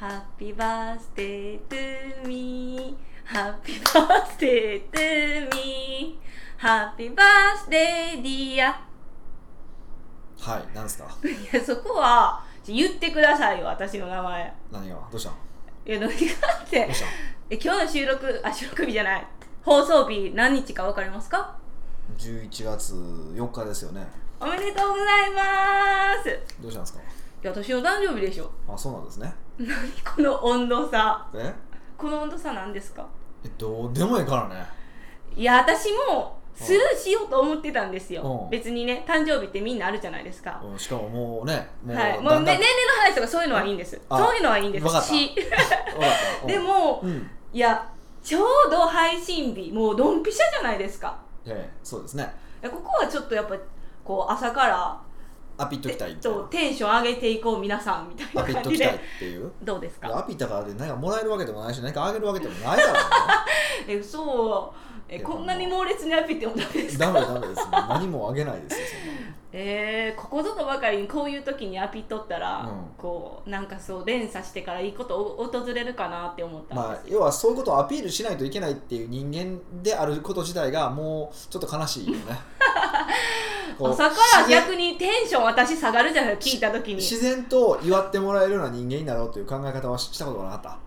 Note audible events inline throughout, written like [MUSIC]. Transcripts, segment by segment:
Happy birthday to me. Happy birthday to me. Happy birthday dear. はいなんですか？いやそこは言ってくださいよ私の名前。何が？どうしたん？いや何がってどうしたん？え今日の収録あ収録日じゃない？放送日何日か分かりますか？11月4日ですよね。おめでとうございます。いどうしたんですか？や私の誕生日でしょ。あそうなんですね。何この温度差。え？この温度差何ですか？えどうでもいいからね。いや私もスルーしようと思ってたんですよ。うん。別にね誕生日ってみんなあるじゃないですか。うんしかももうねもうはい、もう、だんだんね、年齢の話とかそういうのはいいんです。あそういうのはいいんです。わかった。し。わかった。でも、うん。いやちょうど配信日もうドンピシャじゃないですか。ええそうですね。いやここはちょっとやっぱこう朝からアピっときたいえっみたいな。とテンション上げていこう皆さんみたいアな感じピっときたいっでていう？どうですか？アピったからで何かもらえるわけでもないし何かあげるわけでもないからねえ嘘えいやこんなに猛烈にアピってもダメですか？ダメダメです何もあげないですよえー、ここぞとばかりにこういう時にアピっとったら、うん。こうなんかそう連鎖してからいいことお訪れるかなって思ったんまあ要はそういうことをアピールしないといけないっていう人間であること自体がもうちょっと悲しいよねこう朝から逆にテンション私下がるじゃない聞いた時に。自然と祝ってもらえるような人間になろうという考え方はししたことがなかった。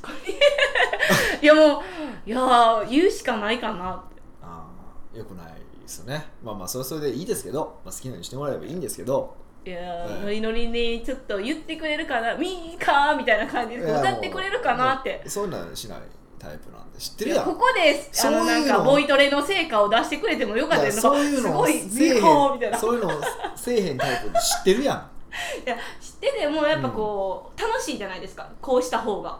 確かに。[LAUGHS] いやもういやー言うしかないかなって。ああよくないですよね。まあまあそれはそれでいいですけど、まあ、好きなようにしてもらえばいいんですけど。いやー、はいノリノリにちょっと言ってくれるかなミーカーみたいな感じで歌ってくれるかなって。そういうのはしないタイプなんで知ってるやん。こであそういうの。のなんかボイトレの成果を出してくれてもよかったいやですそういうのすごいせえへミーカーみたいなん。そういうのせえへんタイプで知ってるやん。いや知っててもやっぱこう、楽しいじゃないですか。こうした方が。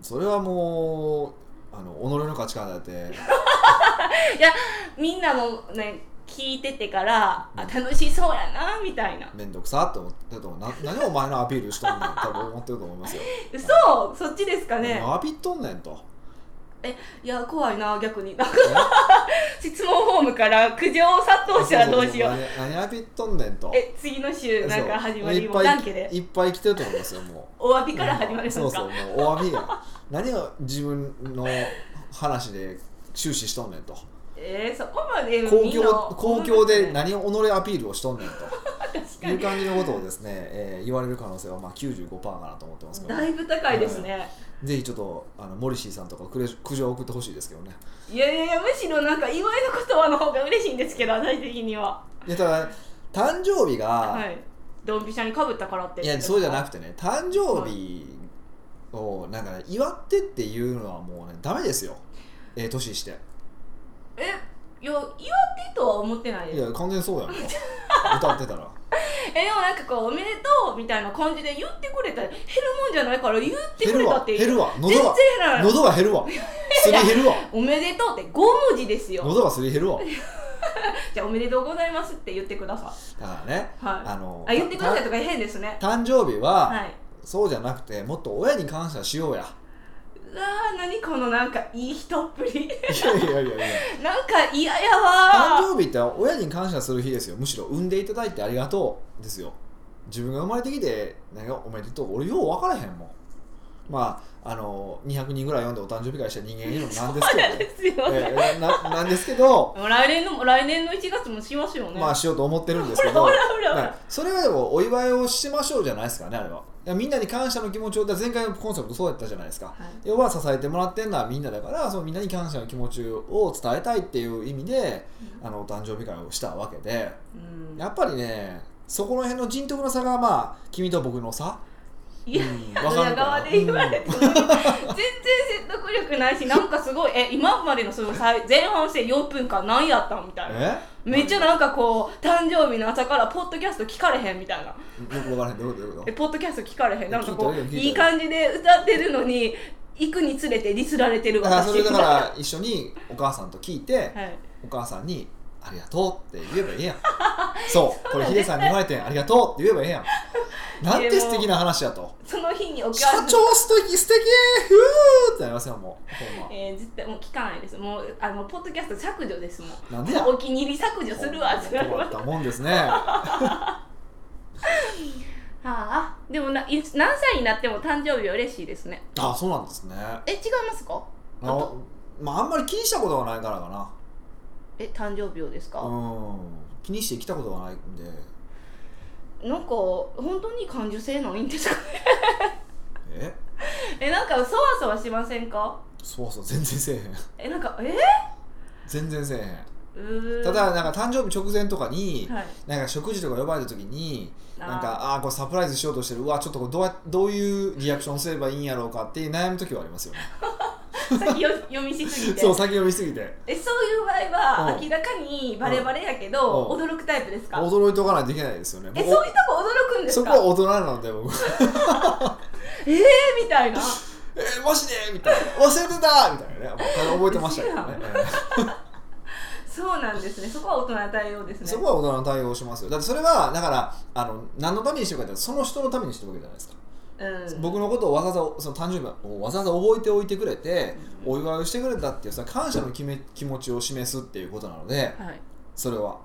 それはもうあの己の価値観だって。[LAUGHS] いやみんなもね聞いててからあ楽しそうやなみたいな。面倒くさって思ってると思う。な何お前のアピールしとんねん多分思ってると思いますよ、嘘そっちですかね。何アピっとんねんと。いや怖いな逆に。質問フォームから苦情殺到したらどうしよう。何何アピっとんねんと。え次の週なんか始まりもそういっぱいダンケで？いっぱい来てると思いますよもう。お詫びから始まりますか、そうそうもうお詫びが何を自分の話で終始しとんねんとえー、そこまで公共公共で何を己アピールをしとんねんと。いう感じのことをですね、えー言われる可能性はまあ95%かなと思ってますけど、だいぶ高いですね、ぜひちょっとあのモリシーさんとか苦苦情を送ってほしいですけどね。いやいやいやむしろなんか祝いの言葉の方が嬉しいんですけど私的には。でただ誕生日が、はい。ドンピシャにかぶったからって。い、やそうじゃなくててね誕生日をなんか、ね、祝ってっていうのはもうねダメですよ。ええ年してえいや祝ってとは思ってないです。いや完全にそうやん。か歌ってたら。[LAUGHS] えでもなんかこうおめでとうみたいな感じで言ってくれたら減るもんじゃないから言ってくれたって減るわ減らない。喉が減るわ。[LAUGHS] すり減るわ。おめでとうって5文字ですよ。喉がすり減るわ。[LAUGHS] じゃあおめでとうございますって言ってください。だからねはい。あのあ言ってくださいたとか変ですね。誕生日は、はい。そうじゃなくてもっと親に感謝しようやうわー何このなんかいい人っぷり。いやいやいやいや。なんか嫌やわ誕生日って親に感謝する日ですよ。むしろ産んでいただいてありがとうですよ。自分が生まれてきてなんかおめでとう。俺よう分からへんもん。まああの200人ぐらい読んでお誕生日会した人間いるのなんですけど。ねですよ、えーななんですけど。来年の来年の1月もしますよね。まあしようと思ってるんですけど。それはでもお祝いをしましょうじゃないですかねあれはみんなに感謝の気持ちを前回のコンセプトそうやったじゃないですか。はい。要は支えてもらってるのはみんなだからそのみんなに感謝の気持ちを伝えたいっていう意味であのお誕生日会をしたわけで。うん。やっぱりねそこら辺の人徳の差がまあ君と僕の差？いや、うんドヤわかるかな？側で言われても、全然説得力ないしなんかすごいえ今までのそのさ前半戦4分間何やったん？みたいな。え？めっちゃなんかこう誕生日の朝からポッドキャスト聞かれへんみたいな。分からへんどういうことどういうこえポッドキャスト聞かれへん。なんかこういい感じで歌ってるのに行くにつれてディスられてるとだからそれだから一緒にお母さんと聞いてはい。お母さんに「ありがとう」って言えばいいやん。そうこれヒデさんに言われてんありがとうって言えばいいやんなんて素敵な話やと。その日にお社長素敵素敵ふーってなりますよもう。ま。えー、絶対もう聞かないです。もうあのポッドキャスト削除です。もんなんでや。お気に入り削除するわってなり困まったもんですね。[LAUGHS] はあ。でもない何歳になっても誕生日は嬉しいですね。あそうなんですね。え違いますか？あまああんまり気にしたことがないからかな。え誕生日をですか、うん。気にしてきたことがないんでなんか本当に感受性ないんですか？え？えなんかそわそわしませんか？そうそう全然せえへん。えなんかえ？全然せえへん。ただなんか誕生日直前とかに、はい。なんか食事とか呼ばれた時になんかああーこれサプライズしようとしてる。うわちょっとこれどうやどういうリアクションすればいいんやろうかって悩む時はありますよね [LAUGHS] [LAUGHS] 先よ読みしすぎて。そう先読みすぎて。えそういう場合はうん。明らかにバレバレやけど、うん。驚くタイプですか？驚いておかないといけないですよね。えもそういうとこ驚くんですか？そこは大人なので僕。[LAUGHS] えー、みたいな。[LAUGHS] えー、マジで？みたいな。忘れてた？みたいなね。覚えてましたけどね、そうなんですね。そこは大人な対応ですね。そこは大人の対応をしますよ。だってそれはだからあの何のためにしてるかってその人のためにしてるわけじゃないですか、うん。僕のことをわざわざその誕生日をわざわざ覚えておいてくれて、お祝いをしてくれたっていうその感謝の気め気持ちを示すっていうことなのではい。それは。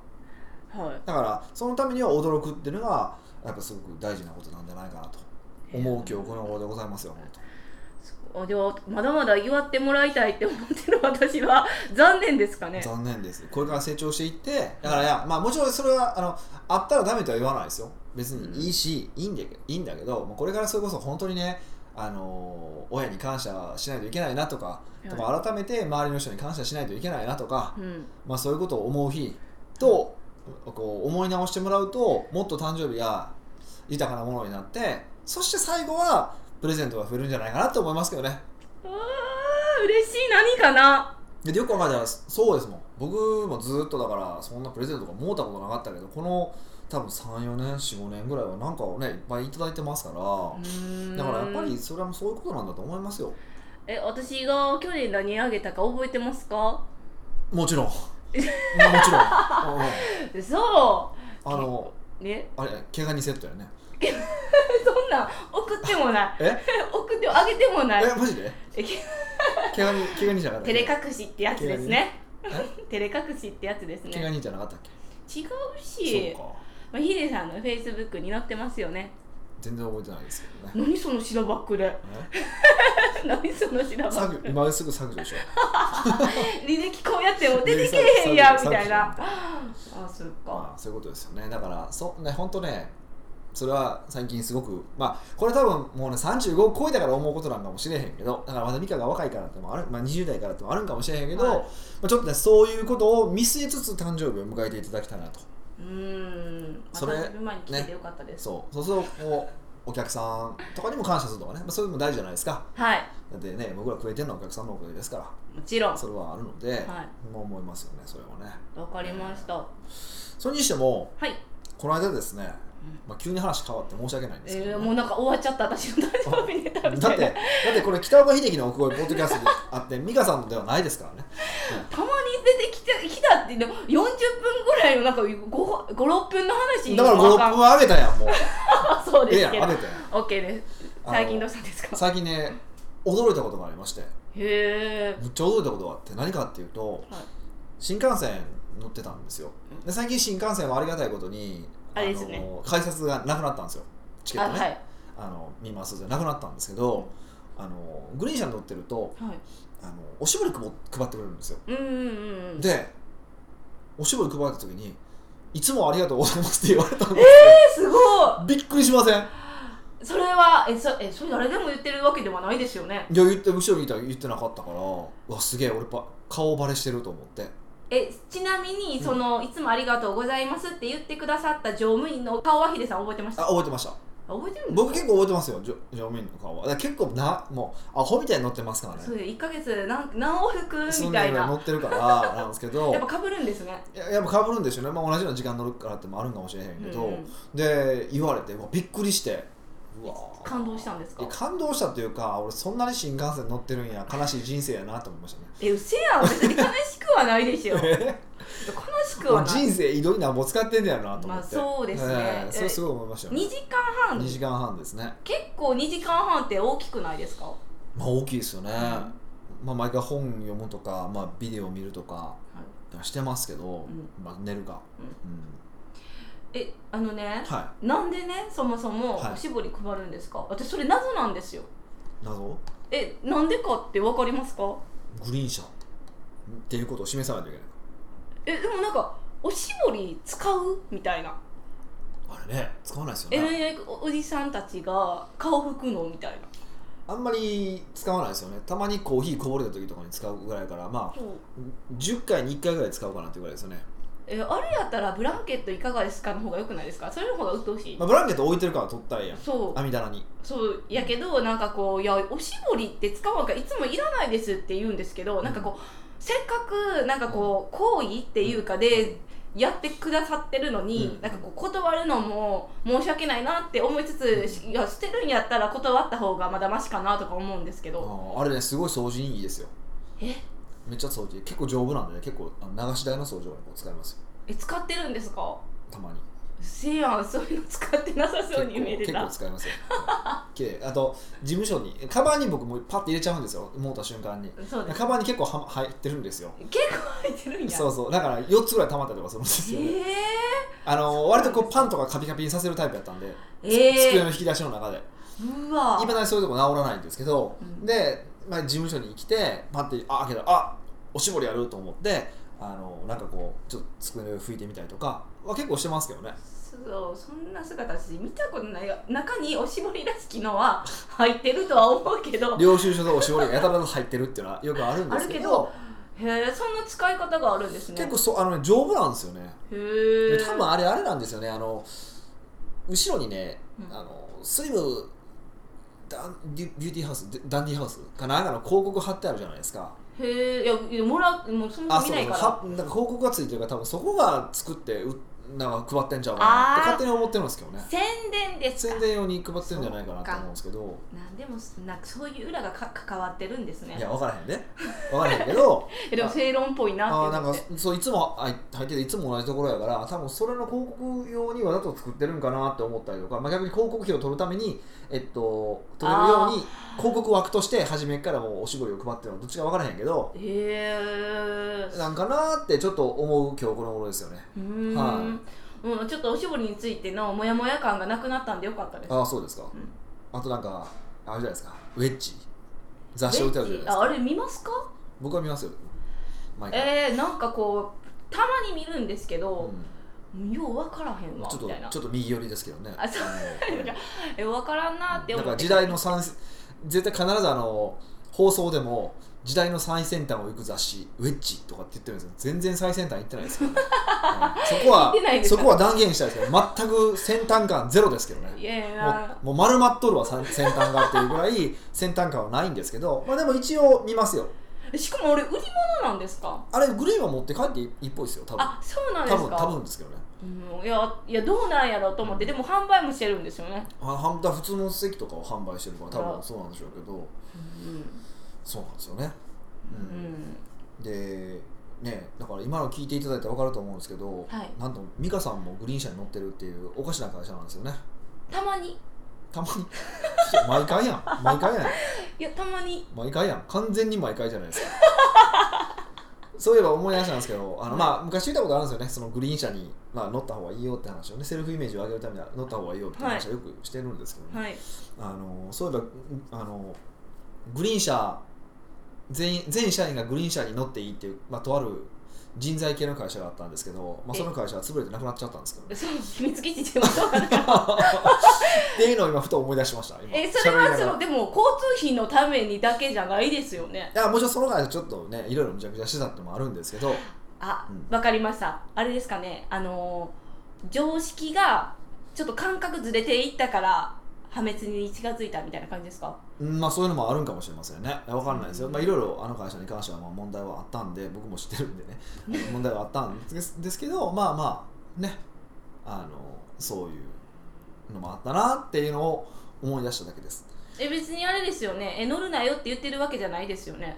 はい。だからそのためには驚くっていうのがやっぱすごく大事なことなんじゃないかなと。思う今日この頃でございますよ本当。あではまだまだ祝ってもらいたいって思ってる私は [LAUGHS] 残念ですかね。残念です。これから成長していってだからいや、まあ、もちろんそれはあのあったらダメとは言わないですよ。別にいいし、いいんだけどいいんだけどこれからそれこそ本当にねあの親に感謝しないといけないなとか,、い。とか改めて周りの人に感謝しないといけないなとか、うん。まあ、そういうことを思う日とこう思い直してもらうともっと誕生日が豊かなものになってそして最後はプレゼントが増えるんじゃないかなと思いますけどね。うわー嬉しい。何かな？でよく考えたらそうですもん。僕もずっとだからそんなプレゼントとかもうたことなかったけどこの多分34年45年ぐらいはなんかをねいっぱいいただいてますから。だからやっぱりそれはそういうことなんだと思いますよ。え私が去年何あげたか覚えてますか？もちろん。[LAUGHS] もちろん、うんそあのうね。あれ怪我にセットやね。そ [LAUGHS] んなん送ってもない。え？[LAUGHS] 送ってもあげてもない。えマジで？え怪我 [LAUGHS] に怪我にじゃなかったっ照けれ隠しってやつですね。え？照れ隠しってやつですね。怪我 [LAUGHS] にじゃなかったっけ？違うしそうか。まあ、ヒデさんのフェイスブックに載ってますよね。全然覚えてないですけどね。何その白バックで？え？何その白バッ削ク除今すぐ削除でしょ。履歴こうやっても出てけえへんやんみたいな。あそっか。まあ、そういうことですよね。だからそうね本当ねそれは最近すごくまあこれ多分もうね35超えたから思うことなんかもしれへんけどだからまだ美香が若いからってもある、まあ、20代からってもあるんかもしれへんけど、はい。まあ、ちょっとねそういうことを見据えつつ誕生日を迎えていただきたいなと。うーん。まそれた自分前に来ててよかったです、そうそうするとこうお客さんとかにも感謝するとかね、まあ、それも大事じゃないですか。はい。だってね僕ら食えてるのはお客さんのおかげですからもちろん。それはあるので、はい。もう思いますよねそれはね。わかりました。それにしてもはい、この間ですね、まあ、急に話変わって申し訳ないんですけど、えー、もうなんか終わっちゃった。私の誕生日ネタみたいなだってだってこれ北岡秀樹の奥越えポッドキャストであって [LAUGHS] 美香さんのではないですからね、たまに出てきてきたってでも40分ぐらいのなんか56分の話だから56分は上げたやんもう。あ [LAUGHS] そうええですけど。やんたやん。OK です。最近どうしたんですか？最近ね驚いたことがありまして。へえ。むっちゃ驚いたことがあって何かっていうとはい。新幹線乗ってたんですよ。で最近新幹線はありがたいことにあれですね。の改札がなくなったんですよ。チケットね。あはい。あの見ますじゃなくなったんですけどあのグリーン車に乗ってるとはい。あのおしぼり配配ってくれるんですよ。うんうんうんでおしぼり配った時に「いつもありがとうございます」って言われたんですよ。えすごい。びっくりしません？それはえそえそれ誰でも言ってるわけではないですよね。いや言って後ろ見たら言ってなかったからうわすげえ俺ば顔バレしてると思ってえちなみにその、いつもありがとうございますって言ってくださった乗務員の顔はヒデさん覚えてました？あ覚えてました。覚えてるんですか？僕結構覚えてますよ。乗乗務員の顔は。だから結構なもうアホみたいに乗ってますからね。そう1か月何何往復数みたいな。乗ってるからなんですけど。[LAUGHS] やっぱかぶるんですね。いややっぱかぶるんですよね、まあ、同じような時間乗るからってもあるんかもしれへんけど、うん。うんで言われてびっくりして感動したんですか？え感動したっていうか俺そんなに新幹線乗ってるんや悲しい人生やなと思いましたね。えうせやん。別に悲しくはないでしょ。[LAUGHS] 悲えしくはない。人生いろいろなも使ってんねやろなと思って、まあそうですね。ええそれすごい思いましたよ。ね2時間半。2時間半ですね。結構2時間半って大きくないですか、まあ大きいですよね、まあ毎回本読むとか、まあ、ビデオ見るとかしてますけど、ん。まあ、寝るか、うん。うんえあのねはなんでねそもそもはい。おしぼり配るんですか、私それ謎なんですよ。い謎？えなんでかってわかりますか？グリーン車。っていうことを示さないといけない。えでもなんかおしぼり使うみたいな。あれね使わないですよえねおおじさんたちが顔拭くのみたいな。あんまり使わないですよね。たまにコーヒーこぼれた時とかに使うぐらいからまあそう。10回に1回ぐらい使うかなっていうぐらいですよね、えあれやったらブランケットいかがですかの方がよくないですか？それの方が鬱陶しい、まあ、ブランケット置いてるから取ったらやん。そう。網棚に。そう。やけどなんかこういやおしぼりって使わんからいつもいらないですって言うんですけどなんかこうせっかくなんかこう行為っていうかでやってくださってるのに、うん。なんかこう断るのも申し訳ないなって思いつついや捨てるんやったら断った方がまだマシかなとか思うんですけど。あれねすごい掃除にいいですよ。え？めっちゃ掃除。結構丈夫なんでね。結構あの流し台の掃除にこう使いますよ。え使ってるんですか？たまに。せやんそういうの使ってなさそうに見えて結た構使いますよ。綺麗。あと事務所にカバンに僕もうパッて入れちゃうんですよ。持った瞬間に。そうです。カバンに結構は入ってるんですよ。結構入ってるんや。そうそう。だから4つぐらい溜まったりとかするんですよ、えあの割とこうパンとかカピカピにさせるタイプやったんで、ー、机えの引き出しの中で。ー、うわ。いまだにそういうとこ治らないんですけど、うん。で、まあ、事務所に来てパッてあ開けたあおしぼりやると思ってあのなんかこうちょっと机の上拭いてみたりとかは結構してますけどね。そうそんな姿私見たことないよ。中におしぼりらしきのは入ってるとは思うけど。領収書とおしぼりがやたらと入ってるっていうのはよくあるんですけど。へえそんな使い方があるんですね。結構そうあの、ね、丈夫なんですよね。へでえ多分あれあれなんですよね。あの後ろにね、うん。あのスリビュビューティーハウスダンディーハウスかな？んかの広告貼ってあるじゃないですか。へえいやいやもらうもうそんなあそう見ないから。はなんか広告がついてるから多分そこが作ってうなんか配ってんちゃうかなって勝手に思ってるんですけどね。宣伝ですか。宣伝用に配ってるんじゃないかなと思うんですけど。なんでもなんかそういう裏がか関わってるんですね。いや分からへんね分からへんけど。[LAUGHS] えでも正論っぽいなあーなんかそういつも入入ってていつも同じところやから多分それの広告用にわざと作ってるんかなって思ったりとか、まあ、逆に広告費を取るために、えっと、取れるように広告枠として初めからもうおしぼりを配ってるのどっちか分からへんけどへえなんかなーってちょっと思う今日この頃ですよね。はうん、ちょっとおしぼりについてのモヤモヤ感がなくなったんでよかったです。ああそうですか、ん。あとなんかあれじゃないですか。ウェッジ。雑誌置いてあるじゃないですか。ああれ見ますか？僕は見ますよ。毎回、えー、なんかこうたまに見るんですけうど、ん。よう分からへんわちょっとみたいな。ちょっと右寄りですけどね。あそう。[LAUGHS] え分からんなって思って。だから時代の最絶対必ずあの放送でも時代の最先端を行く雑誌ウェッジとかって言ってるんですよ。全然最先端行ってないですよ、ね。うん。そこは [LAUGHS] そこは断言したいですけど全く先端感ゼロですけどね。いやいやもうもう丸まっとるわさ先端がっていうぐらい先端感はないんですけど、まあ、でも一応見ますよ。しかも俺売り物なんですか？あれグリーンは持って帰っていいっぽいですよ多分。あそうなんですか？多分ですけどね。うん、いやいやどうなんやろうと思ってでも販売もしてるんですよね、あはんだ普通の席とかを販売してるから多あ分そうなんでしょうけど。うんそうなんですよね、うん。でねだから今の聞いていただいて分かると思うんですけど、はい。なんと美香さんもグリーン車に乗ってるっていうおかしな会社なんですよね。たまに。たまに？毎回やん。[LAUGHS] 毎回やん。いやたまに。毎回やん。完全に毎回じゃないですか。そういえば思い出したんですけどあの、まあ、昔言ったことあるんですよね。そのグリーン車に、まあ、乗った方がいいよって話をね。セルフイメージを上げるためには乗った方がいいよって話はよくしてるんですけどね、はい。あのそういえばあのグリーン車全員全社員がグリーン車に乗っていいっていう、まあ、とある人材系の会社があったんですけど、まあ、え。その会社は潰れてなくなっちゃったんですけどね。秘密基地でも。っていうのを今ふと思い出しました今。えそれはそのでも交通費のためにだけじゃないですよね。いやもちろんその会社ちょっとねいろいろむちゃくちゃしてたってのもあるんですけど。あうん。わかりました。あれですかね。あのー常識がちょっと感覚ずれていったから破滅に近づいたみたいな感じですか？うんまあそういうのもあるんかもしれませんね。わかんないですよ、うん。まあいろいろあの会社に関してはまあ問題はあったんで僕も知ってるんでね。[LAUGHS] 問題はあったんですですけどまあまあねあのそういうのもあったなっていうのを思い出しただけです。え別にあれですよね。え乗るなよって言ってるわけじゃないですよね。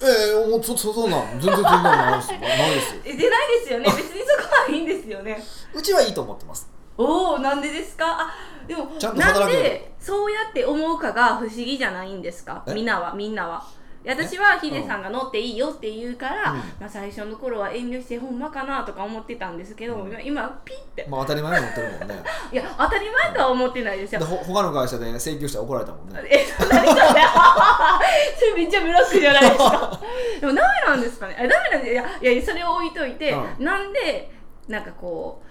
ええもうそそそんなん全然そんないですよないです。よ [LAUGHS] え出ないですよね。別にそこはいいんですよね。[LAUGHS] うちはいいと思ってます。おおなんでですか？あでもちゃんとなん働けよでそうやって思うかが不思議じゃないんですか？え？みんなはみんなは。私はヒデさんが乗っていいよって言うから、うん。まあ、最初の頃は遠慮してほんまかなとか思ってたんですけど、うん。今ピッて。まあ当たり前に乗ってるもんね。[LAUGHS] いや当たり前とは思ってないですよ。でほ他の会社で請求したら怒られたもんね。[LAUGHS] え、そんなにそれそれめっちゃブラックじゃないですか。[LAUGHS] でもダメなんですかね？あダメなんでいやいやそれを置いといて、うなんでなんかこう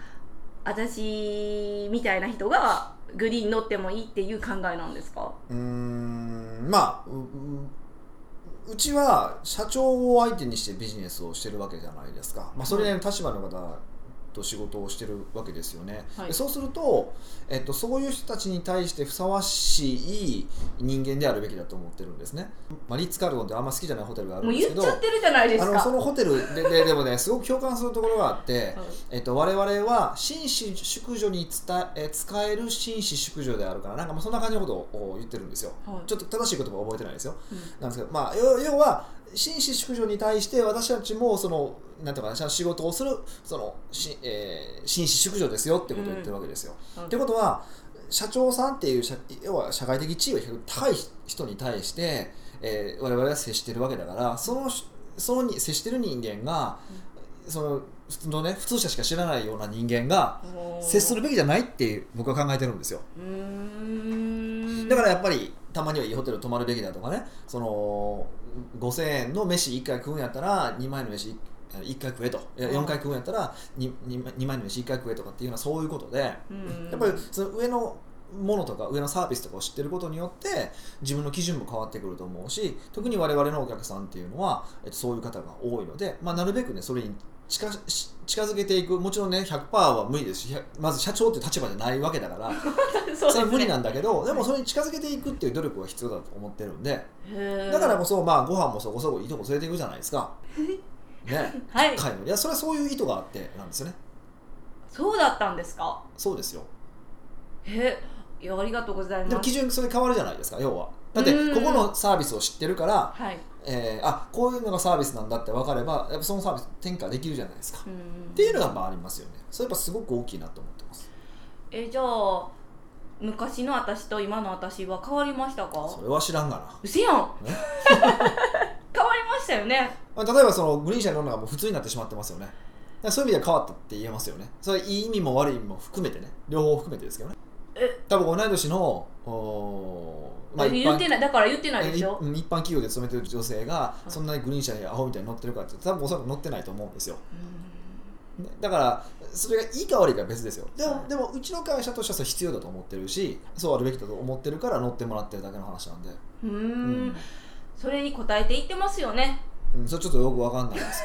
私みたいな人がグリーン乗ってもいいっていう考えなんですか？うーんまあうううちは社長を相手にしてビジネスをしてるわけじゃないですか、まあ、それなりの立場の方と仕事をしてるわけですよね、はい。でそうすると、えっと、そういう人たちに対してふさわしい人間であるべきだと思ってるんですね、まあ、リッツ・カールトンってあんま好きじゃないホテルがあるもうんですけど言っちゃってるじゃないですか。あのそのホテルでででもねすごく共感するところがあって、はい。えっと、我々は紳士淑女に伝ええ使える紳士淑女であるからなんかまあそんな感じのことを言ってるんですよ。はい。ちょっと正しい言葉は覚えてないですよ。うん。なんですけど、まあ、要要は紳士淑女に対して私たちもそのなんていうかな仕事をするそのし、えー紳士淑女ですよってことを言ってるわけですよ。うんってことは社長さんっていう社要は社会的地位が高い人に対して、えー我々は接してるわけだからそのそのに接してる人間が、その普通のね普通者しか知らないような人間が接するべきじゃないって僕は考えてるんですよ。だからやっぱりたまにはいいホテル泊まるべきだとかねその5000円の飯1回食うんやったら2万円の飯1回食えと。いやうん。4回食うんやったら 2, 2, 2万円の飯1回食えとかっていうのはそういうことで。やうん。っぱりその上のものとか上のサービスとかを知ってることによって自分の基準も変わってくると思うし特に我々のお客さんっていうのは、えっと、そういう方が多いので、まあ、なるべくねそれに近し近づけていく。もちろんね100%は無理ですし100まず社長っていう立場じゃないわけだから。[LAUGHS] そうそれは無理なんだだけどでもそれに近づけていくっていう努力は必要だと思ってるんで。だだからこそまあご飯もそこそこいいとこ連れていくじゃないですか。[LAUGHS] ね。はい。高いのにいやそれはそういう意図があってなんですよね。そうだったんですか？そうですよ。えいやありがとうございます。でも基準それ変わるじゃないですか要は。だってうん。ここのサービスを知ってるから、はいえーあこういうのがサービスなんだって分かればやっぱそのサービス転嫁できるじゃないですか、うんっていうのがまあありますよね。それやっぱすごく大きいなと思ってます。えじゃあ昔の私と今の私は変わりましたか？それは知らんがな。うせやん。ね [LAUGHS] 変わりましたよね。まあ、例えばそのグリーン車に乗るのがもう普通になってしまってますよね。そういう意味では変わったって言えますよね。それいい意味も悪い意味も含めてね。両方含めてですけどね。え？多分同い年のおーまあ、一言って般ない。だから言ってないでしょ？一般企業で勤めてる女性がいそんなにグリーン車にアホみたいに乗ってるかって多分おそらく乗ってないと思うんですよ。うん。ねだからそれがいいか悪いかは別ですよ。ではいもでもうちの会社としてはそれ必要だと思ってるしそうあるべきだと思ってるから乗ってもらってるだけの話なんで、うん。それに応えていってますよねうん、それちょっとよくわかんないです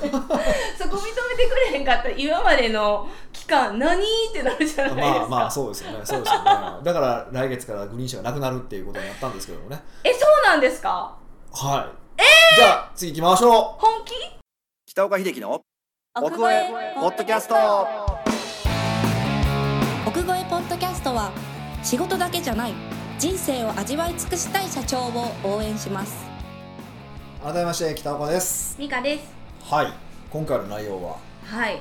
けどね、は [LAUGHS] いそこ認めてくれへんかったら今までの期間何ってなるじゃないですか、まあまあそうですよね。そうですよね。だから来月からグリーン車がなくなるっていうことになったんですけどもね。えそうなんですか？はい、じゃあ次行きましょう。本気？北岡秀樹の奥越えポッドキャスト。奥越えポッドキャストは仕事だけじゃない人生を味わい尽くしたい社長を応援します改めまして北岡です。ミカです。はい。今回の内容は？はい。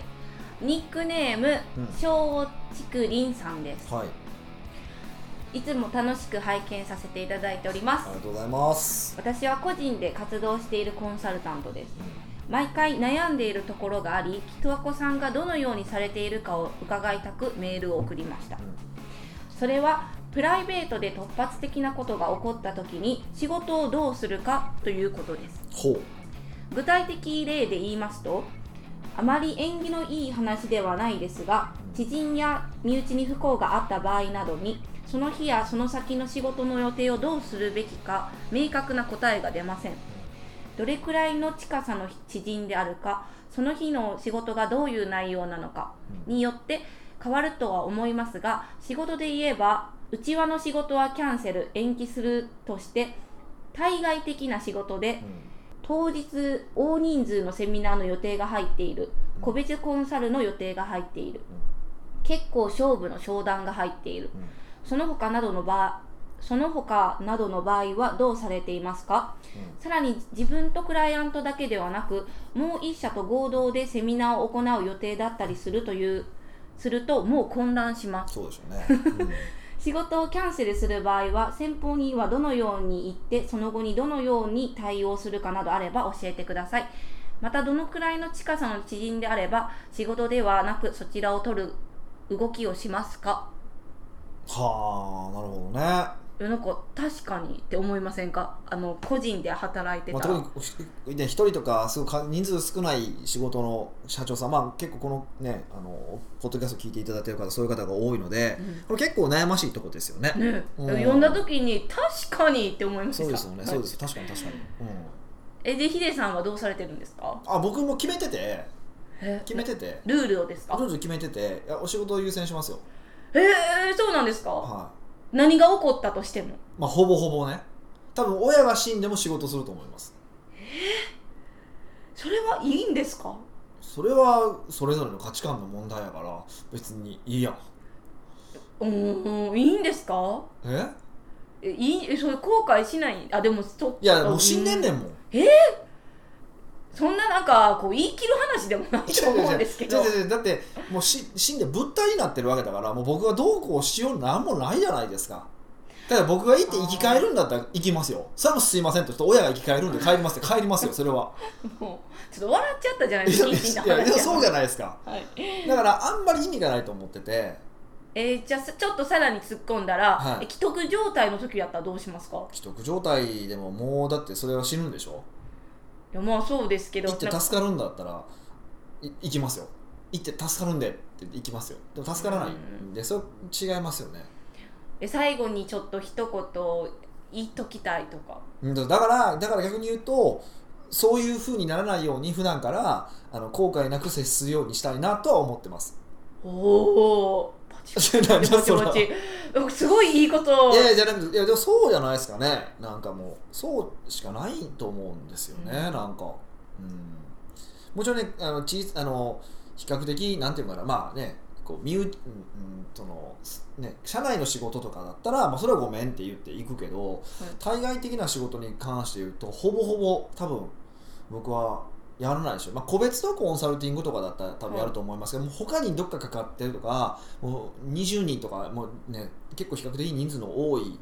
ニックネームうん。松竹凛さんです。はい。いつも楽しく拝見させていただいております。ありがとうございます、私は個人で活動しているコンサルタントです。毎回悩んでいるところがあり北和子さんがどのようにされているかを伺いたくメールを送りました。それはプライベートで突発的なことが起こった時に仕事をどうするかということです。具体的例で言いますとあまり縁起のいい話ではないですが知人や身内に不幸があった場合などにその日やその先の仕事の予定をどうするべきか明確な答えが出ません。どれくらいの近さの知人であるかその日の仕事がどういう内容なのかによって変わるとは思いますが仕事で言えば内輪の仕事はキャンセル延期するとして対外的な仕事で当日大人数のセミナーの予定が入っているうん。個別コンサルの予定が入っている。結構勝負の商談が入っている。その他などの場その他などの場合はどうされていますか？さらに自分とクライアントだけではなくもう一社と合同でセミナーを行う予定だったりするというするともう混乱します。そうでしょうね、仕事をキャンセルする場合は先方にはどのように言ってその後にどのように対応するかなどあれば教えてください。またどのくらいの近さの知人であれば仕事ではなくそちらを取る動きをしますか？はあなるほどね。なんか確かにって思いませんか？あの個人で働いてまあ、たら、特にね、一人とかすご人数少ない仕事の社長さん、まあ、結構このねあのポッドキャスト聞いていただいてる方そういう方が多いので、うん。これ結構悩ましいとこですよね。ね、うん。読んだ時に確かにって思いましたそうですよね、はい。そうです確かに確かに、うん、えでヒデさんはどうされてるんですか？あ僕も決めてて。え決めてて。ルールをですか？ルール決めてて。お仕事を優先しますよ。えー、そうなんですか？は何が起こったとしても。いまあほぼほぼね。多分親が死んでも仕事すると思います。それはいいんですか？それはそれぞれの価値観の問題やから別にいいやん。うーんいいんですか？え？えいいえそれ後悔しない？あでもそいやもう死んでんねんうもんそんななんかこう言い切る話でもないと思うんですけど。だってもうし死んで物体になってるわけだからもう僕がどうこうしようなんもないじゃないですか。だから僕が行って生き返るんだったら行きますよ。それもすいません。と親が生き返るんで帰りますって帰りますよそれは。もうちょっと笑っちゃったじゃないいですかいやいや話そうじゃないですか。はい。だからあんまり意味がないと思ってて。えーじゃあちょっとさらに突っ込んだら、はい。え既得状態の時やったらどうしますか？既得状態でももうだってそれは死ぬんでしょ。いやまあそうですけど行って助かるんだったらい行きますよ。行って助かるんでって行きますよ。でも助からないんでそれ違いますよね。え最後にちょっと一言言っときたいとか。うんだだからだから逆に言うとそういう風にならないように普段からあの後悔なく接するようにしたいなとは思ってます。おお [LAUGHS] すごいいいこと。いやいやいやでもそうじゃないですかね。なんかもうそうしかないと思うんですよね、うん。なんか、うん、もちろんねあのちあの比較的なんていうのかな。まあねこう身内、うんうん、そのね社内の仕事とかだったら、まあ、それはごめんって言って行くけど、対外的な仕事に関して言うとほぼほぼ多分僕はやらないでしょ、まあ、個別のコンサルティングとかだったら多分やると思いますけど、もう他にどっかかかってるとかもう20人とかもう、ね、結構比較的人数の多い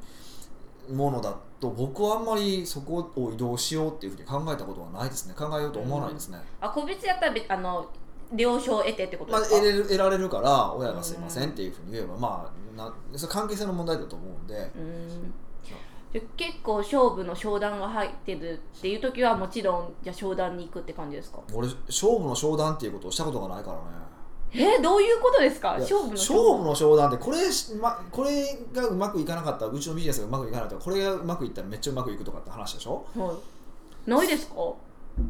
ものだと僕はあんまりそこを移動しようっていうふうに考えたことはないですね。考えようと思わないですね、あ個別やったら別あの了承を得てってことまあ、ですか、得れる得られるから親がすいませんっていうふうに言えば、まあなそれ関係性の問題だと思うんで、うんで結構勝負の商談が入ってるっていう時はもちろんじゃあ商談に行くって感じですか？俺勝負の商談っていうことをしたことがないからね。えどういうことですか？勝負の勝負の商談ってこれ,、ま、これがうまくいかなかったらうちのビジネスがうまくいかないとかこれがうまくいったらめっちゃうまくいくとかって話でしょ？はい。ないですか？うー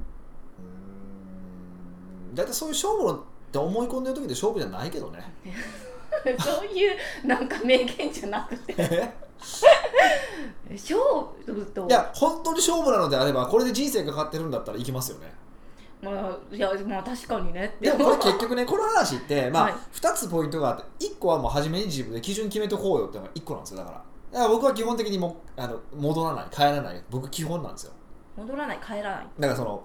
ん。大体そういう勝負って思い込んでる時で勝負じゃないけどね。[LAUGHS] そういうなんか名言じゃなくて [LAUGHS] [LAUGHS] 勝負と。いや本当に勝負なのであればこれで人生かかってるんだったら行きますよね。まあいやまあ確かにねでもこれ結局ねこの話って、まあはい。2つポイントがあって1個はもう初めに自分で基準決めとこうよっていうのが1個なんですよだから。だから僕は基本的にもうあの戻らない帰らない。僕基本なんですよ。戻らない帰らない。だからその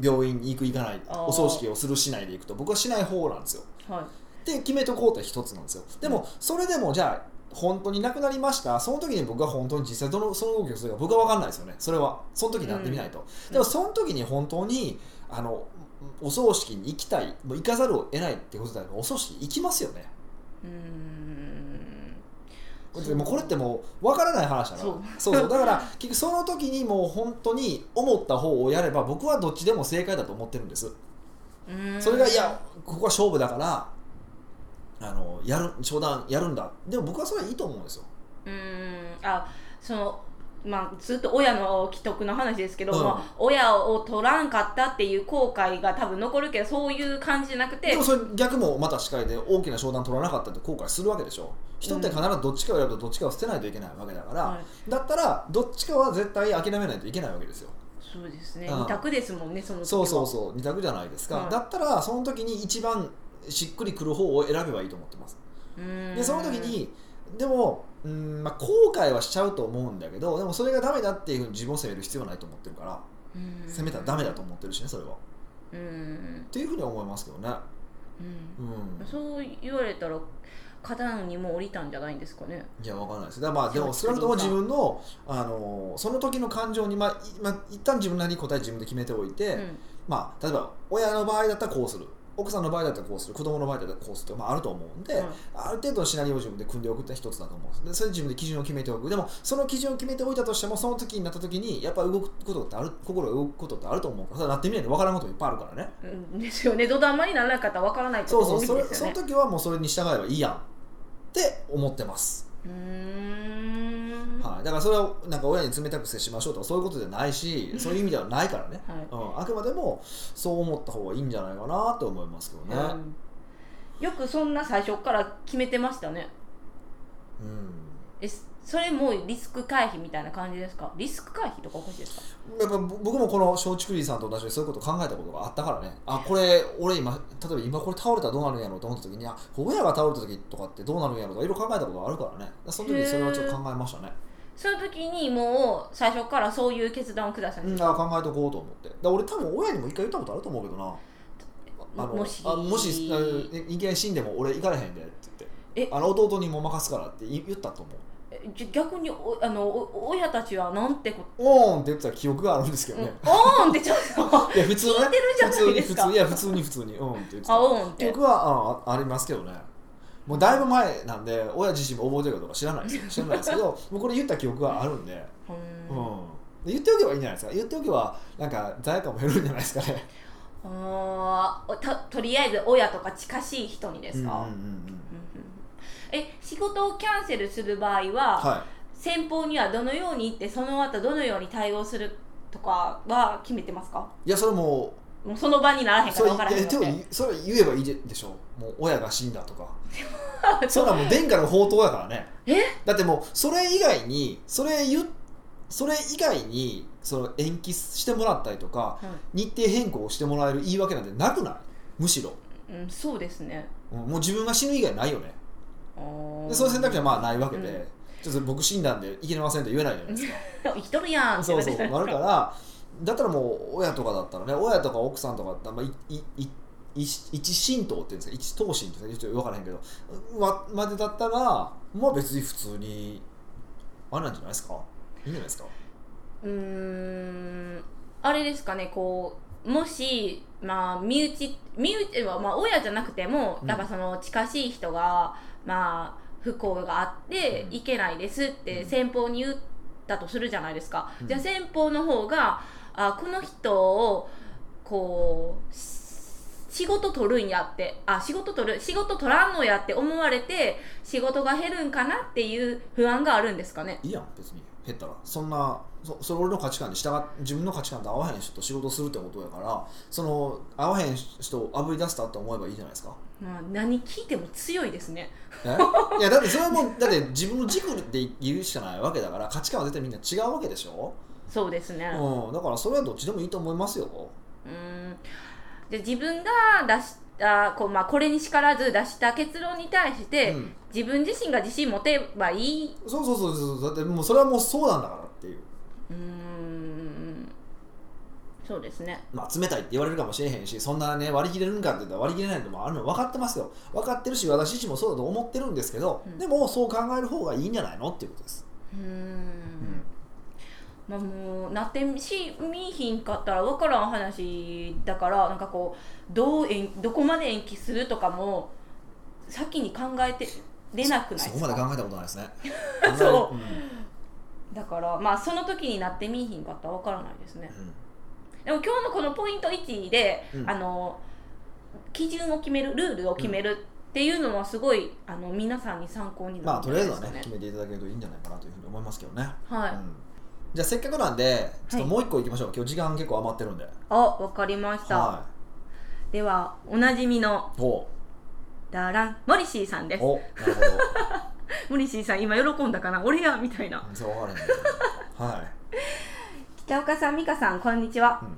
病院に行く行かないお葬式をするしないで行くと僕はしない方なんですよ。はい。で決めとこうって一つなんですよ。でもそれでもじゃあ本当になくなりました。その時に僕が本当に実際どのその動きをするか僕は分かんないですよね。それは。その時になってみないと、うん。でもその時に本当にあのお葬式に行きたいもう行かざるを得ないってことだからお葬式行きますよね。うーん。でもこれってもう分からない話だから。そう。そうだから結局その時にもう本当に思った方をやれば僕はどっちでも正解だと思ってるんです。それがいやここは勝負だからあのやる商談やるんだ。でも僕はそれはいいと思うんですよ。うーん。あそのまあずっと親の既得の話ですけど、うん。まあ、親を取らんかったっていう後悔が多分残るけどそういう感じじゃなくてでもそれ逆もまた司会で大きな商談取らなかったって後悔するわけでしょ。人って必ずどっちかを選ぶとどっちかを捨てないといけないわけだから、はい。だったらどっちかは絶対諦めないといけないわけですよ。そうですね。うん。二択ですもんねそのそうそうそう。二択じゃないですか、はいだったらその時に一番しっくりくる方を選べばいいと思ってます。でその時にでもうん、まあ、後悔はしちゃうと思うんだけどでもそれがダメだっていうふうに自分を責める必要はないと思ってるから責めたらダメだと思ってるしねそれは。っうーんていうふうに思いますけどね。うん。うん。そう言われたら方にも降りたんじゃないんですかね。いやわかんないです。だまあでも少なくとも自分のあのその時の感情にまあ、いまあ、一旦自分なりに答え自分で決めておいて、うん。まあ例えば親の場合だったらこうする奥さんの場合だったらこうする子供の場合だったらこうするとか、まあ、あると思うんで、うん。ある程度のシナリオを自分で組んでおくって一つだと思うんです。でそれで自分で基準を決めておく。でもその基準を決めておいたとしてもその時になった時にやっぱ動くことってある心が動くことってあると思うからなってみないと分からんこともいっぱいあるからね。うんですよね。土壇場にならなかったらわからないことそうがそう。それその時はもうそれに従えばいいやんって思ってます。うーんはい、だからそれはなんか親に冷たく接しましょうとかそういうことじゃないし [LAUGHS] そういう意味ではないからね、はい。うん、あくまでもそう思った方がいいんじゃないかなと思いますけどね、うん。よくそんな最初から決めてましたね。うん。えそれもリスク回避みたいな感じですか？リスク回避とかおかしいですか？やっぱ僕もこの松竹リーさんと同じでそういうこと考えたことがあったからね。あこれ俺今例えば今これ倒れたらどうなるんやろうと思った時にあ親が倒れた時とかってどうなるんやろうとかいろいろ考えたことがあるからね。その時にそれはちょっと考えましたねその時にもう最初からそういう決断を下したんですうんあ考えとこうと思って。だから俺多分親にも一回言ったことあると思うけどな。あのもし。あもしあ人間死んでも俺行かれへんでって言って。え？あの弟にも任すからって言言ったと思う。えじゃ逆におあのお親たちはなんてこオーンって言ってた記憶があるんですけと、うん、どね、オーンってちょっと。いや普通ね。聞いてるじゃないですか。普通に普通いや普通に普通にうんって言ってた。あオーンって。記憶はあありますけどねもうだいぶ前なんで親自身も覚えてるかどうか知らないですよ。[LAUGHS] 知らないですけどもうこれ言った記憶はあるんで,、ううん。言っておけばいいんじゃないですか。言っておけばなんか罪悪感も減るんじゃないですかね。あーたとりあえず親とか近しい人にですか、うんうんうんえ仕事をキャンセルする場合は、は先方にはどのように言ってその後どのように対応するとかは決めてますか？いいやそれももうその場にならへんかそれら分からへんいやでものでそれ言えばいいでしょ。もう親が死んだとか。[LAUGHS] そんなんもう殿下の宝刀やからね。え？だってもうそれ以外にそれ言っそれ以外にその延期してもらったりとか日程変更してもらえる言い訳なんてなくない？むしろ、うん、そうですね。うんもう自分が死ぬ以外ないよね。でそういう選択肢はまあないわけで、うん。ちょっと僕死んだんで生きれませんって言えないじゃないですか。[LAUGHS] 生きとるやんそうそうなるからだったらもう親とかだったらね親とか奥さんとかだまあ、いいい一一神道っていうんですか一等身ってちょっと分からへんけどままでだったらまあ別に普通にあれなんじゃないですか？いいんじゃないですか？うーんあれですかねこうもしまあ身内身内はまあ親じゃなくても、うん。やっぱその近しい人がまあ不幸があって、うん。いけないですってうん。先方に言ったとするじゃないですか、うん。じゃあ先方の方があこの人をこうし仕事取るんやって。あ仕事取る仕事取らんのやって思われて仕事が減るんかなっていう不安があるんですかね。いいやん別に減ったら。そんなそそれ俺の価値観に従っ自分の価値観と合わへん人と仕事するってことやからその合わへん人をあぶり出したって思えばいいじゃないですか。まあ、何聞いても強いですね。え？いやだってそれはもうだって自分の軸で言うしかないわけだから価値観は絶対みんな違うわけでしょ、そうですね。うん、だからそれはどっちでもいいと思いますようん。で自分が出したこうまあこれに叱らず出した結論に対して、うん自分自身が自信持てばいい。そうそうそうそうだってもうそれはもうそうなんだからっていううん。そうですね。まあ冷たいって言われるかもしれへんしそんなね割り切れるんかって言ったら割り切れないのもあるの分かってますよ分かってるし私自身もそうだと思ってるんですけど、うんでもそう考える方がいいんじゃないのっていうことですうん。まあもうなってみしみひんかったら分からん話だからなんかこうどう延どこまで延期するとかも先に考えてれなくないですか？そこまで考えたことないですね。[LAUGHS] そう。うんだからまあその時になってみいひんかったらわからないですね。うん。でも今日のこのポイント1で、うん。あの基準を決めるルールを決めるっていうのはすごいあの皆さんに参考になまあとるんじゃないですかりあえずはね決めていただけるといいんじゃないかなというふうに思いますけどね、はい、うんじゃあせっかくなんでちょっともう一個いきましょう、今日時間結構余ってるんで。あわかりました、はではおなじみのいおダランモリシーさんです。おなるほど。[LAUGHS] モリシーさん今喜んだかな？俺やみたいな。全然分からへんけどはい。北岡さん美香さんこんにちは、うん。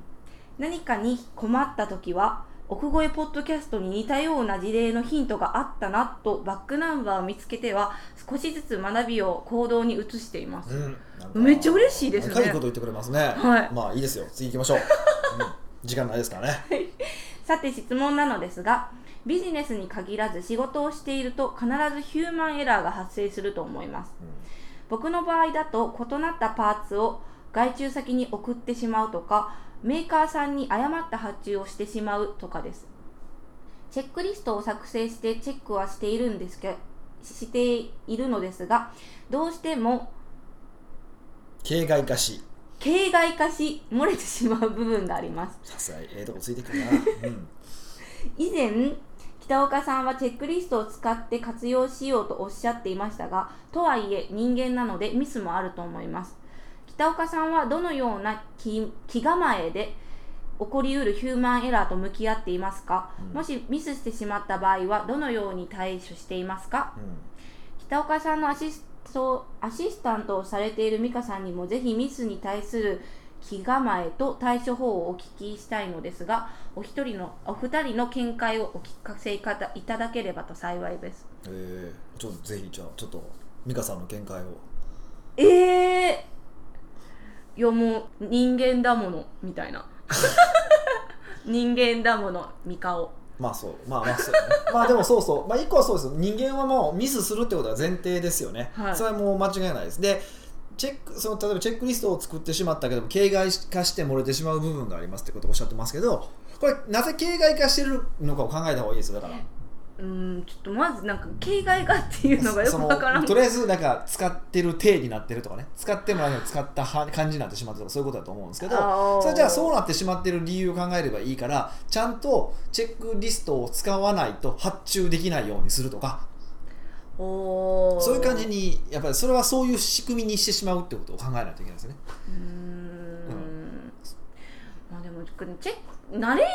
何かに困った時は奥越えポッドキャストに似たような事例のヒントがあったなとバックナンバーを見つけては少しずつ学びを行動に移しています、うんめっちゃ嬉しいですね。深いこと言ってくれますね。はい。まあいいですよ。次行きましょう、うん。時間ないですからね。[LAUGHS] さて質問なのですがビジネスに限らず仕事をしていると必ずヒューマンエラーが発生すると思います。僕の場合だと異なったパーツを外注先に送ってしまうとかメーカーさんに誤った発注をしてしまうとかです。チェックリストを作成してチェックはしているんですけしているのですがどうしても形骸化し。形骸化し漏れてしまう部分があります。さすがにええとこついてくるな、[LAUGHS] うん、以前北岡さんはチェックリストを使って活用しようとおっしゃっていましたがとはいえ人間なのでミスもあると思います北岡さんはどのような気気構えで起こりうるヒューマンエラーと向き合っていますか、うん。もしミスしてしまった場合はどのように対処していますか？うん。北岡さんのアシストアシスタントをされている美香さんにもぜひミスに対する気構えと対処法をお聞きしたいのですがお一人のお二人の見解をお聞かせいただければと幸いです。えー、ちょっとぜひじゃあちょっと美香さんの見解を。ええー、いやもう人間だものみたいな。[LAUGHS] 人間だものミカオ。まあそう。まあまあそう、ね、まあでもそうそう。まあ一個はそうですよ。人間はもうミスするってことは前提ですよね、はい。それはもう間違いないです。でチェックその例えばチェックリストを作ってしまったけども形骸化して漏れてしまう部分がありますってことをおっしゃってますけどこれなぜ形骸化してるのかを考えた方がいいですよ。だからうーんちょっとまずなんか形骸化っていうのがよくわからん。とりあえずなんか使ってる体になってるとかね。使ってもらうのに使ったは感じになってしまってるとかそういうことだと思うんですけど。それじゃあそうなってしまってる理由を考えればいいからちゃんとチェックリストを使わないと発注できないようにするとか。そういう感じにやっぱりそれはそういう仕組みにしてしまうってことを考えないといけないですね。うーん。まあでもチェック慣れ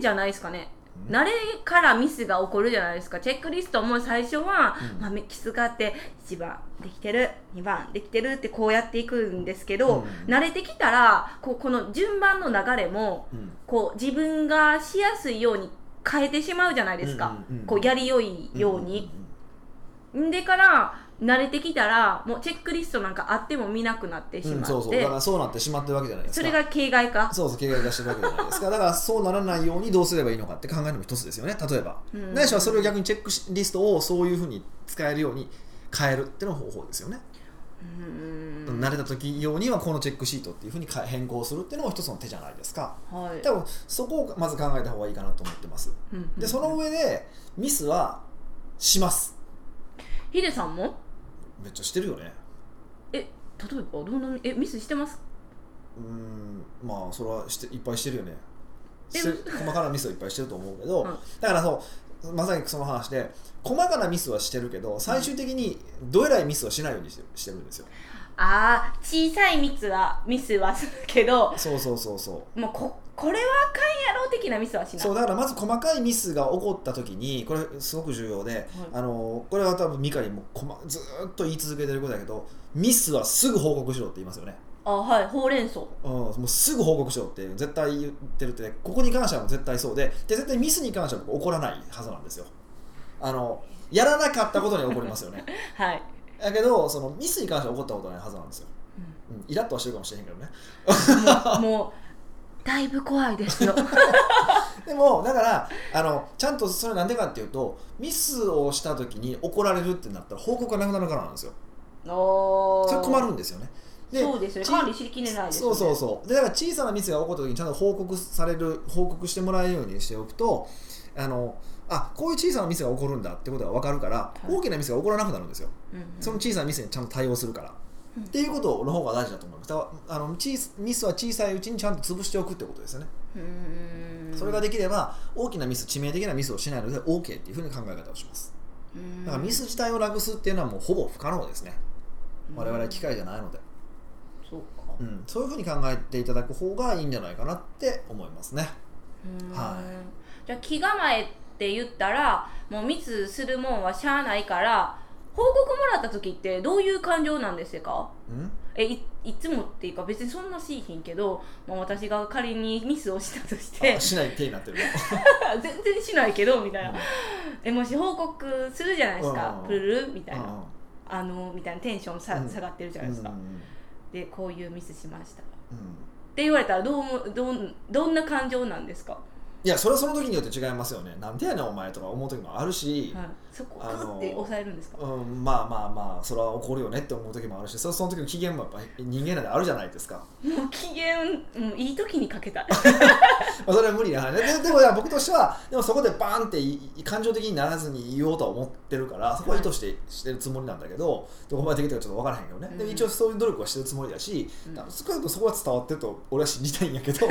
じゃないですかね。うん慣れからミスが起こるじゃないですか。チェックリストも最初は、うん。まあ、キスがあって1番できてる2番できてるってこうやっていくんですけど、うん。慣れてきたらこうこの順番の流れもうん。こう自分がしやすいように変えてしまうじゃないですか、うんうんうん。こうやりよいように、んでから慣れてきたらもうチェックリストなんかあっても見なくなってしうんうんまって、そうそう。だからそうなってしまってるわけじゃないですか。それが形骸化。そうそう形骸化してるわけじゃないですか。だからそうならないようにどうすればいいのかって考えるのも一つですよね。例えば、うん。ないしはそれを逆にチェックリストをそういうふうに使えるように変えるっていうのが方法ですよね、うーん。慣れた時用にはこのチェックシートっていうふうに変更するっていうのも一つの手じゃないですか。はい。多分そこをまず考えた方がいいかなと思ってます。うん。でその上でミスはします。ヒデさんも？めっちゃしてるよね。え例えばどんなえミスしてます？うーんまあそれはしていっぱいしてるよね。細かなミスはいっぱいしてると思うけど、うん。だからそうまさにその話で細かなミスはしてるけど最終的にどえらいミスはしないようにしてしてるんですよ。ああ小さいミスはミスはするけどそうそうそうそう。もうここれはあかんやろ的なミスはしない。そうだからまず細かいミスが起こった時にこれすごく重要で、あのこれは多分ミカにもずーっと言い続けてることだけどミスはすぐ報告しろって言いますよね、あはい。ほうれん草。うん、もうすぐ報告しろって絶対言ってるってここに関しては絶対そうでで絶対ミスに関しては僕起こらないはずなんですよ。あのやらなかったことには起こりますよね。[LAUGHS] はい。だけどそのミスに関しては起こったことないはずなんですよ、うん、イラッとはしてるかもしれへんけどね。もうだいぶ怖いですよ。[LAUGHS] でもだからあのちゃんとそれなんでかっていうとミスをした時に怒られるってなったら報告がなくなるからなんですよ。それ困るんですよね。でそうですよね。ち管理しきれないですよね。そうそうそう。でだから小さなミスが起こった時にちゃんと報告される報告してもらえるようにしておくとあのあこういう小さなミスが起こるんだってことが分かるから、い。大きなミスが起こらなくなるんですよ。うんうん。その小さなミスにちゃんと対応するから、うん。っていうことの方が大事だと思います。だからあの小さミスは小さいうちにちゃんと潰しておくってことですよね、それができれば大きなミス致命的なミスをしないので OK っていうふうに考え方をします。うん。だからミス自体をなくすっていうのはもうほぼ不可能ですね。我々は機械じゃないので、そうか。うん、そういうふうに考えていただく方がいいんじゃないかなって思いますね。はじゃあ気構えって言ったらもうミスするもんはしゃあないから報告もらった時ってどういう感情なんですか？うん？えいいつもっていうか別にそんなしいひんけど、まあ、私が仮にミスをしたとして。あしない手になってる [LAUGHS] 全然しないけどみたいな、えもし報告するじゃないですか？うんプルル？みたいな、うんあのみたいな。テンションさ、うん。下がってるじゃないですか、うんうんでこういうミスしました。っうん。て言われたらどうもどんどんな感情なんですか？いやそれはその時によって違いますよね。なんでやねんお前とか思う時もあるし、はい、そこあのグって抑えるんですか、うん、まあまあまあそれは怒るよねって思う時もあるしそその時の機嫌もやっぱ人間なんであるじゃないですか、もう機嫌もういい時にかけた。い [LAUGHS] まあ、それは無理な話。でででも僕としてはでもそこでバーンってい感情的にならずに言おうとは思ってるからそこは意図してしてるつもりなんだけどどこまでできたかちょっと分からへんけどね、でも一応そういう努力はしてるつもりだし、うん。少なくともそこは伝わってると俺は信じたいんやけど。[LAUGHS]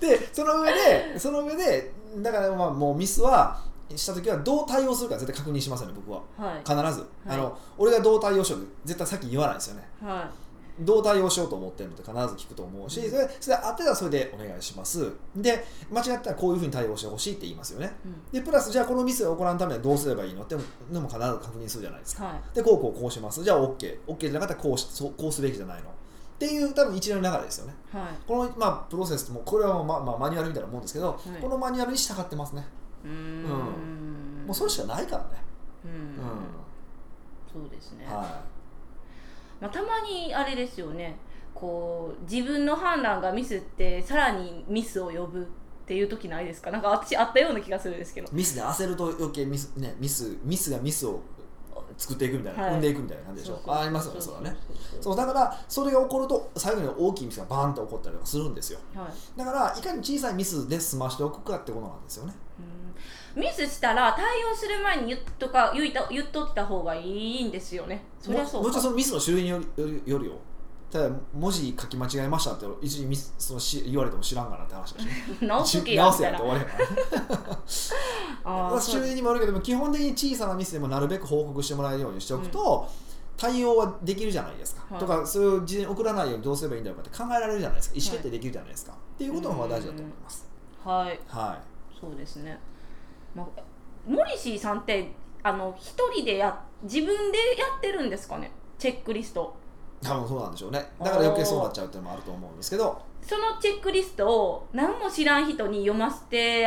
ででその上でその上でだからまあもうミスはした時はどう対応するか絶対確認しますよね僕は。はい。必ず、あの俺がどう対応しようって絶対さっき言わないですよね。はどう対応しようと思ってるのって必ず聞くと思うし、それそれで合ってたらそれでお願いします。で間違ったらこういうふうに対応してほしいって言いますよね。い、うん。でプラスじゃあこのミスが起こらんためにはどうすればいいのってのも必ず確認するじゃないですか。はい。でこうこうこうします。じゃあ OKOK、OK、じゃなかったらこうしそうこうすべきじゃないの。っていう多分一連の流れですよね。はい。この、まあ、プロセスもこれはもうまあまあ、マニュアルみたいなもんですけど、い。このマニュアルに従ってますねうーん。もうそれしかないからね。うん、うん、そうですね、はまあ、たまにあれですよね。こう自分の判断がミスってさらにミスを呼ぶっていう時ないですか？なんか私あったような気がするんですけど。いミスで焦ると余計ミス,、ね、ミスミスがミスを作っていくみたいな、はい。生んでいくみたいな感じでしょ？そあありますよね。それはねそうだからそれが起こると最後に大きいミスがバーンと起こったりとかするんですよ。はい。だからいかに小さいミスで済ましておくかってことなんですよね。うんミスしたら対応する前に言っとか言いた言っとった方がいいんですよね。そりゃそうもちろんそのミスの種類によよるよただ文字書き間違えましたって一時ミスそのし言われても知らんがなって話だしね直す時や直せやと終わりやからあ種類にもよるけども基本的に小さなミスでもなるべく報告してもらえるようにしておくと、対応はできるじゃないですか、はいとかそれを事前に送らないようにどうすればいいんだろうかって考えられるじゃないですか意思決定できるじゃないですか、っていうことの方が大事だと思います、はいはいそうですね、まあ、モリシーさんってあの一人でや自分でやってるんですかね？チェックリスト。い多分そうなんでしょうね。だから余計そうなっちゃうっていうのもあると思うんですけど。そのチェックリストを何も知らん人に読ませて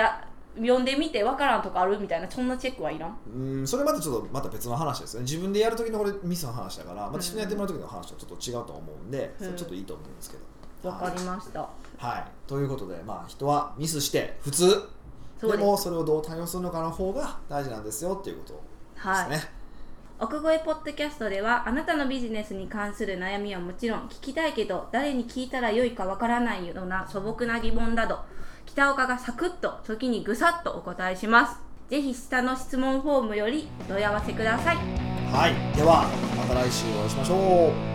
読んでみてわからんとかあるみたいなそんなチェックはいらん？うんそれまたちょっとまた別の話ですよね。自分でやる時のこれミスの話だから、まあ、人にやってもらう時の話とちょっと違うと思うんで、うん。それちょっといいと思うんですけど、わかりました、はい。ということでまあ人はミスして普通でもそれをどう対応するのかの方が大事なんですよっていうことですはい。ね、奥越ポッドキャストではあなたのビジネスに関する悩みはもちろん聞きたいけど誰に聞いたらよいかわからないような素朴な疑問など北岡がサクッと時にぐさっとお答えします。ぜひ下の質問フォームよりお問い合わせください。はい、ではまた来週お会いしましょう